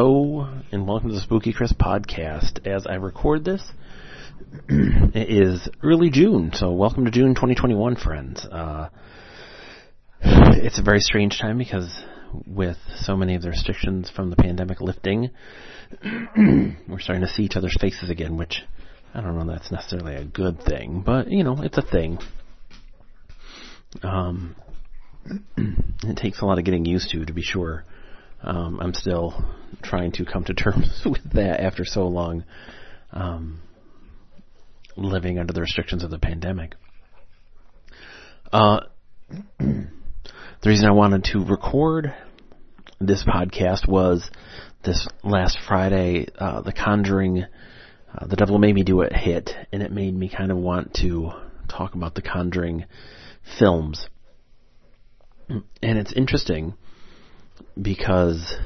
Hello, and welcome to the Spooky Chris podcast. As I record this, it is early June, so welcome to June 2021, friends. Uh, it's a very strange time because with so many of the restrictions from the pandemic lifting, we're starting to see each other's faces again, which I don't know that's necessarily a good thing, but you know, it's a thing. Um, it takes a lot of getting used to, to be sure. Um, I'm still trying to come to terms with that after so long um, living under the restrictions of the pandemic. Uh, the reason I wanted to record this podcast was this last Friday, uh, The Conjuring, uh, The Devil Made Me Do It hit, and it made me kind of want to talk about The Conjuring films. And it's interesting because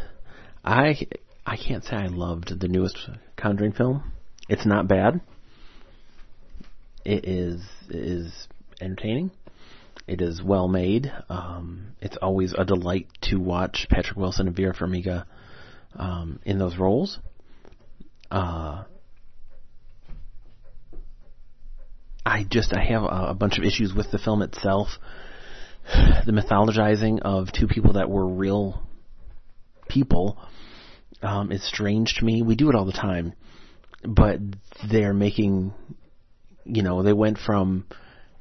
I I can't say I loved the newest Conjuring film. It's not bad. It is it is entertaining. It is well made. Um, it's always a delight to watch Patrick Wilson and Vera Farmiga um, in those roles. Uh, I just I have a, a bunch of issues with the film itself. The mythologizing of two people that were real people um, is strange to me. We do it all the time, but they're making, you know, they went from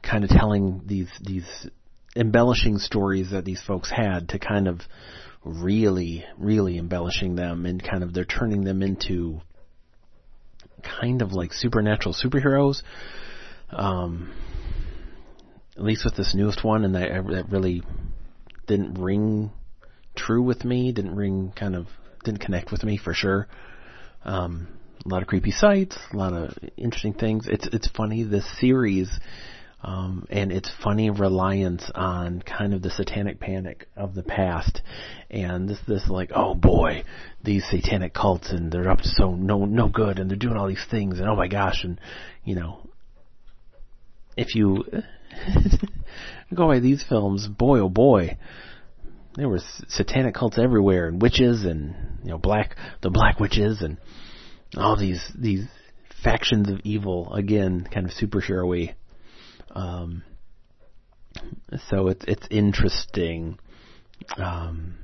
kind of telling these these embellishing stories that these folks had to kind of really, really embellishing them and kind of they're turning them into kind of like supernatural superheroes. Um, at least with this newest one, and that, that really didn't ring true with me. Didn't ring kind of didn't connect with me for sure. Um, a lot of creepy sights, a lot of interesting things. It's it's funny this series, um, and it's funny reliance on kind of the satanic panic of the past, and this this like oh boy, these satanic cults and they're up to so no no good and they're doing all these things and oh my gosh and you know if you go by these films, boy oh boy, there were satanic cults everywhere and witches and you know black the black witches and all these these factions of evil again kind of superhero-y um so it's it's interesting. Um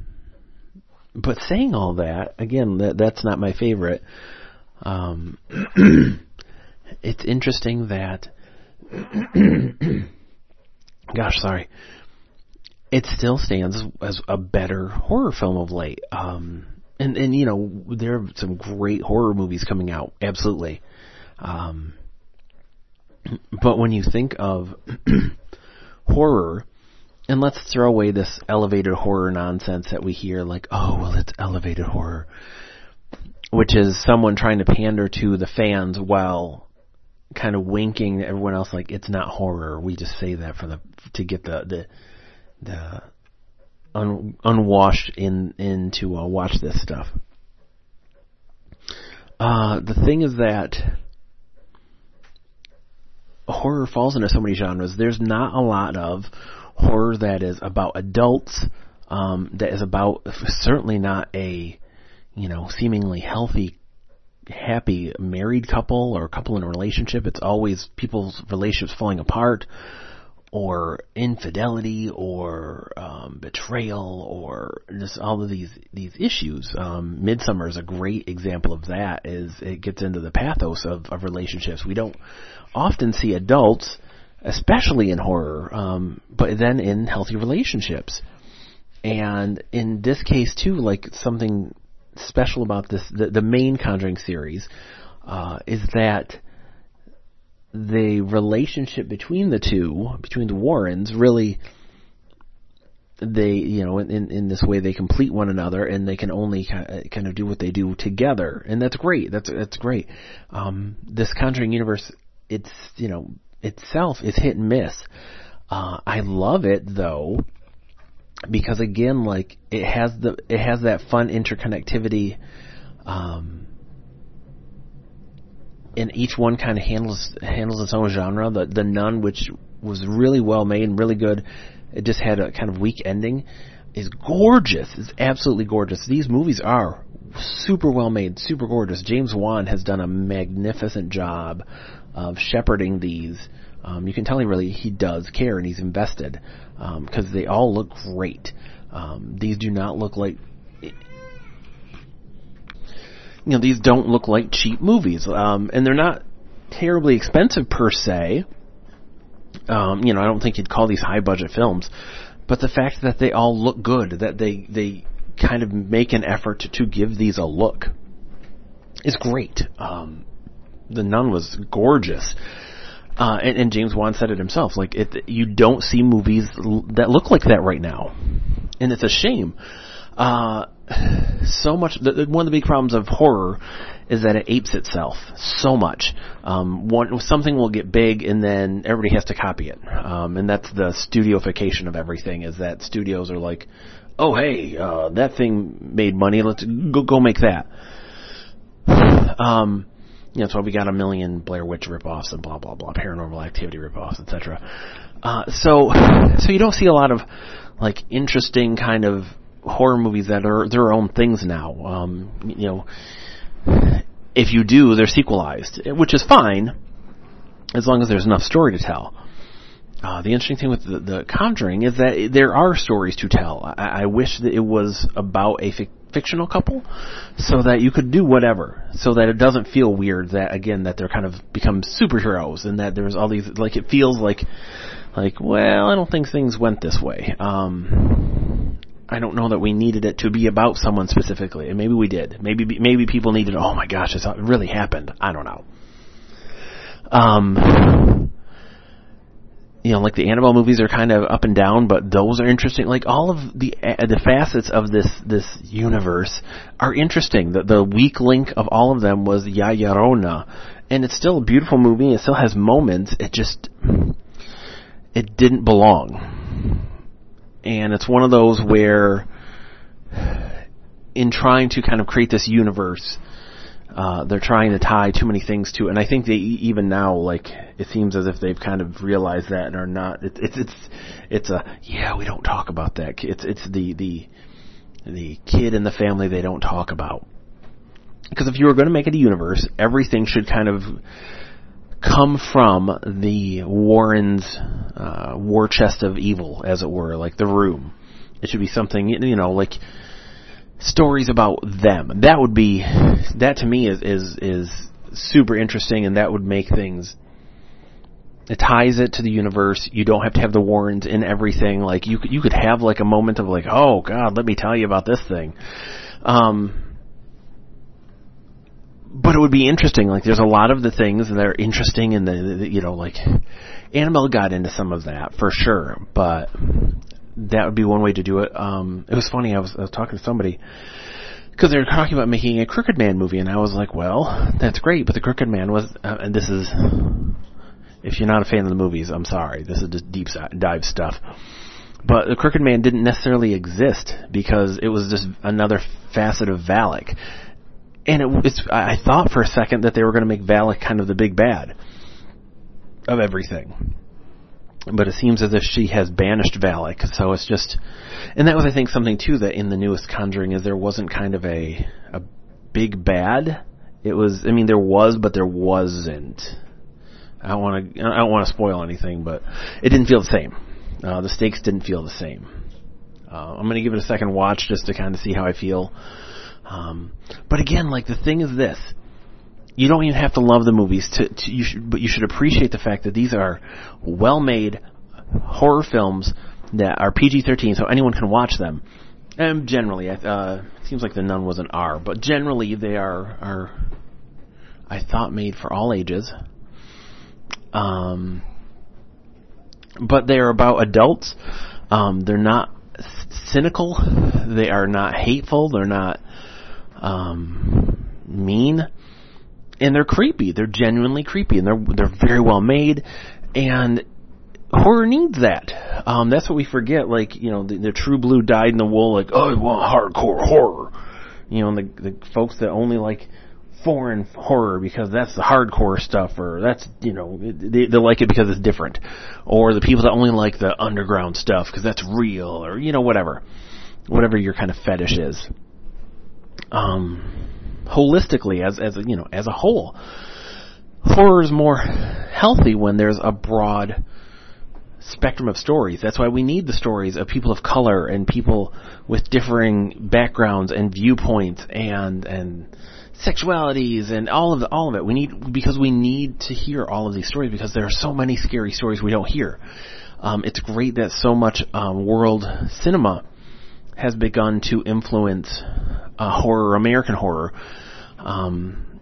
but saying all that again that that's not my favorite. Um it's interesting that gosh sorry it still stands as a better horror film of late. Um, and and you know there are some great horror movies coming out, absolutely. Um, but when you think of horror, and let's throw away this elevated horror nonsense that we hear, like oh well, it's elevated horror, which is someone trying to pander to the fans while kind of winking at everyone else like it's not horror. We just say that for the to get the the the un, unwashed in into uh, watch this stuff. Uh, the thing is that horror falls into so many genres. There's not a lot of horror that is about adults. Um, that is about certainly not a you know seemingly healthy happy married couple or a couple in a relationship. It's always people's relationships falling apart or infidelity or um, betrayal or just all of these these issues. Um, Midsommar is a great example of that. Is it gets into the pathos of, of relationships. We don't often see adults, especially in horror, um, but then in healthy relationships. And in this case too, like something special about this, the, the main Conjuring series, uh, is that the relationship between the two, between the Warrens, really they you know in in this way they complete one another and they can only kind of do what they do together. And that's great. That's that's great. Um this conjuring universe it's you know itself is hit and miss. Uh i love it though because again like it has the it has that fun interconnectivity um and each one kind of handles handles its own genre. The the Nun, which was really well made and really good, it just had a kind of weak ending. is gorgeous. It's absolutely gorgeous. These movies are super well made, super gorgeous. James Wan has done a magnificent job of shepherding these. Um, you can tell he really he does care and he's invested because um, they all look great. Um, these do not look like you know these don't look like cheap movies, um, and they're not terribly expensive per se. Um, you know, I don't think you'd call these high budget films, but the fact that they all look good, that they they kind of make an effort to, to give these a look, is great. Um, the Nun was gorgeous. Uh, and, and James Wan said it himself. Like, it, you don't see movies that look like that right now, and it's a shame. Uh, so much. The, one of the big problems of horror is that it apes itself so much. Um, one something will get big, and then everybody has to copy it. Um, and that's the studioification of everything. Is that studios are like, oh hey, uh, that thing made money. Let's go go make that. Um, know, that's why we got a million Blair Witch ripoffs and blah blah blah, Paranormal Activity ripoffs, etc. Uh, so, so you don't see a lot of like interesting kind of horror movies that are their own things now. Um, you know, if you do, they're sequelized, which is fine as long as there's enough story to tell. Uh, the interesting thing with the, the, Conjuring is that there are stories to tell. I, I wish that it was about a fictional couple, so that you could do whatever, so that it doesn't feel weird that again that they're kind of become superheroes and that there's all these like it feels like like well I don't think things went this way. Um, I don't know that we needed it to be about someone specifically, and maybe we did. Maybe maybe people needed. Oh my gosh, it really happened. I don't know. Um, you know, like the Annabelle movies are kind of up and down, but those are interesting. Like all of the uh, the facets of this this universe are interesting. The the weak link of all of them was La Llorona, and it's still a beautiful movie. It still has moments. It just it didn't belong, and it's one of those where in trying to kind of create this universe uh, they're trying to tie too many things to it, and I think they even now like it seems as if they've kind of realized that and are not. It's it's it's it's a yeah we don't talk about that. It's it's the the the kid in the family they don't talk about because if you were going to make it a universe, everything should kind of come from the Warrens' uh, war chest of evil, as it were, like the room. It should be something you know like stories about them. That would be that to me is is is super interesting, and that would make things. It ties it to the universe. You don't have to have the Warrens in everything. Like you, you could have like a moment of like, oh God, let me tell you about this thing. Um, but it would be interesting. Like there's a lot of the things that are interesting, and the, the you know like Annabelle got into some of that for sure, but that would be one way to do it. Um, it was funny. I was, I was talking to somebody because they were talking about making a Crooked Man movie, and I was like, "Well, that's great, but the Crooked Man was." Uh, and this is, if you're not a fan of the movies, I'm sorry. This is just deep dive stuff. But the Crooked Man didn't necessarily exist because it was just another facet of Valak. And it, it's, I thought for a second that they were going to make Valak kind of the big bad of everything but it seems as if she has banished Valak. So it's just, and that was I think something too that in the newest Conjuring is there wasn't kind of a a big bad. It was, I mean, there was, but there wasn't. I don't want to, I don't want to spoil anything, but it didn't feel the same. Uh, the stakes didn't feel the same. Uh, I'm to give it a second watch just to kind of see how I feel. Um, but again, like the thing is this: you don't even have to love the movies to, to you should, but you should appreciate the fact that these are well-made horror films that are PG-13, so anyone can watch them. And generally, uh, it seems like the Nun was an R, but generally they are are I thought made for all ages. Um, but they are about adults. Um, they're not cynical. They are not hateful. They're not um, mean and they're creepy. They're genuinely creepy, and they're they're very well made, and horror needs that. Um, that's what we forget. Like you know, the, the true blue dyed in the wool. Like oh, I want hardcore horror. You know, and the the folks that only like foreign horror because that's the hardcore stuff, or that's you know they, they like it because it's different, or the people that only like the underground stuff because that's real, or you know whatever. whatever your kind of fetish is. Um, holistically, as as you know, as a whole, horror is more healthy when there's a broad spectrum of stories. That's why we need the stories of people of color and people with differing backgrounds and viewpoints and and sexualities and all of the, all of it. We need because we need to hear all of these stories because there are so many scary stories we don't hear. Um, it's great that so much um, world cinema has begun to influence uh, horror, American horror, um,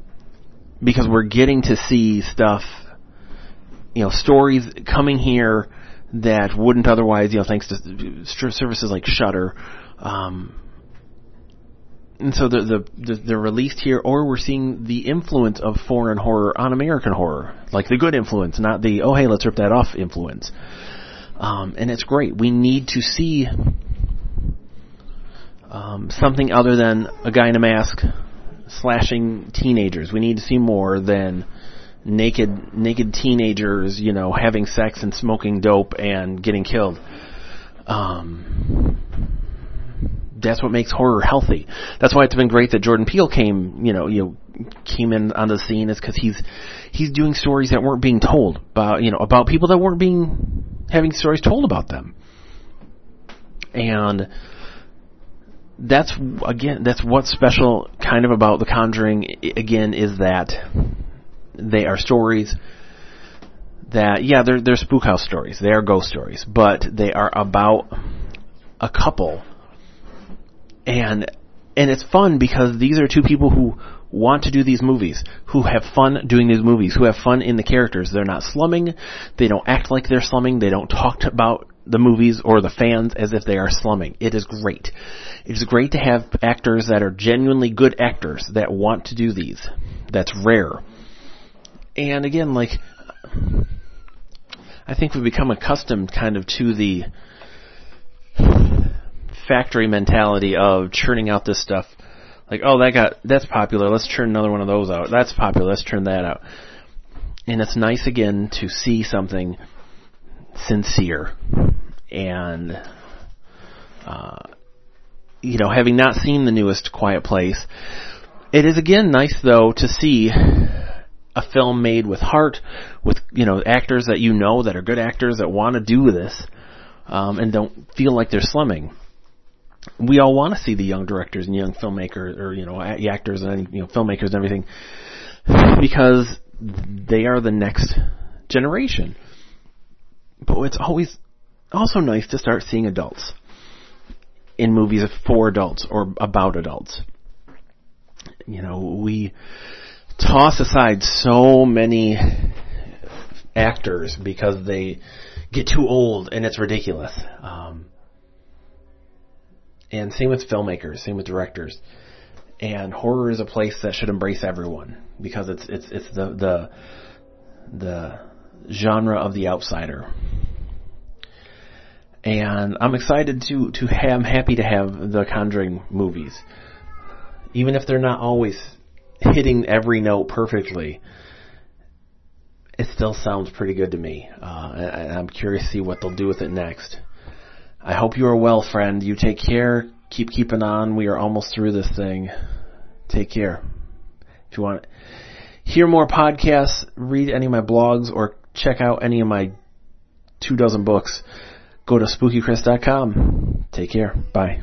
because we're getting to see stuff, you know, stories coming here that wouldn't otherwise, you know, thanks to services like Shudder. Um, and so the, the, the they're released here, or we're seeing the influence of foreign horror on American horror, like the good influence, not the oh hey let's rip that off influence. Um, and it's great. We need to see um, something other than a guy in a mask slashing teenagers. We need to see more than naked naked teenagers, you know, having sex and smoking dope and getting killed. Um, that's what makes horror healthy. That's why it's been great that Jordan Peele came, you know, you know, came in on the scene is because he's he's doing stories that weren't being told about, you know, about people that weren't being having stories told about them. And that's again that's what's special kind of about the conjuring again is that they are stories that yeah they're they're spook house stories they are ghost stories but they are about a couple and and it's fun because these are two people who want to do these movies, who have fun doing these movies, who have fun in the characters. They're not slumming. They don't act like they're slumming. They don't talk about the movies or the fans as if they are slumming. It is great. It is great to have actors that are genuinely good actors that want to do these. That's rare. And again, like, I think we've become accustomed kind of to the factory mentality of churning out this stuff. Like, oh, that got, that's popular, let's churn another one of those out. That's popular, let's churn that out. And it's nice again to see something sincere and uh, you know, having not seen the newest Quiet Place, it is again nice though to see a film made with heart, with you know actors that you know that are good actors that want to do this, um, and don't feel like they're slumming. We all want to see the young directors and young filmmakers, or you know, actors and you know filmmakers and everything, because they are the next generation. But it's always also nice to start seeing adults in movies for adults or about adults. You know, we toss aside so many actors because they get too old and it's ridiculous. Um, and same with filmmakers, same with directors. And horror is a place that should embrace everyone because it's it's it's the the the genre of the outsider and I'm excited to to have I'm happy to have the Conjuring movies, even if they're not always hitting every note perfectly. It still sounds pretty good to me, uh, and I'm curious to see what they'll do with it next. I hope you are well, friend. You take care. Keep keeping on. We are almost through this thing. Take care. If you want hear more podcasts, read any of my blogs, or check out any of my two dozen books go to spookychris.com. Take care. Bye.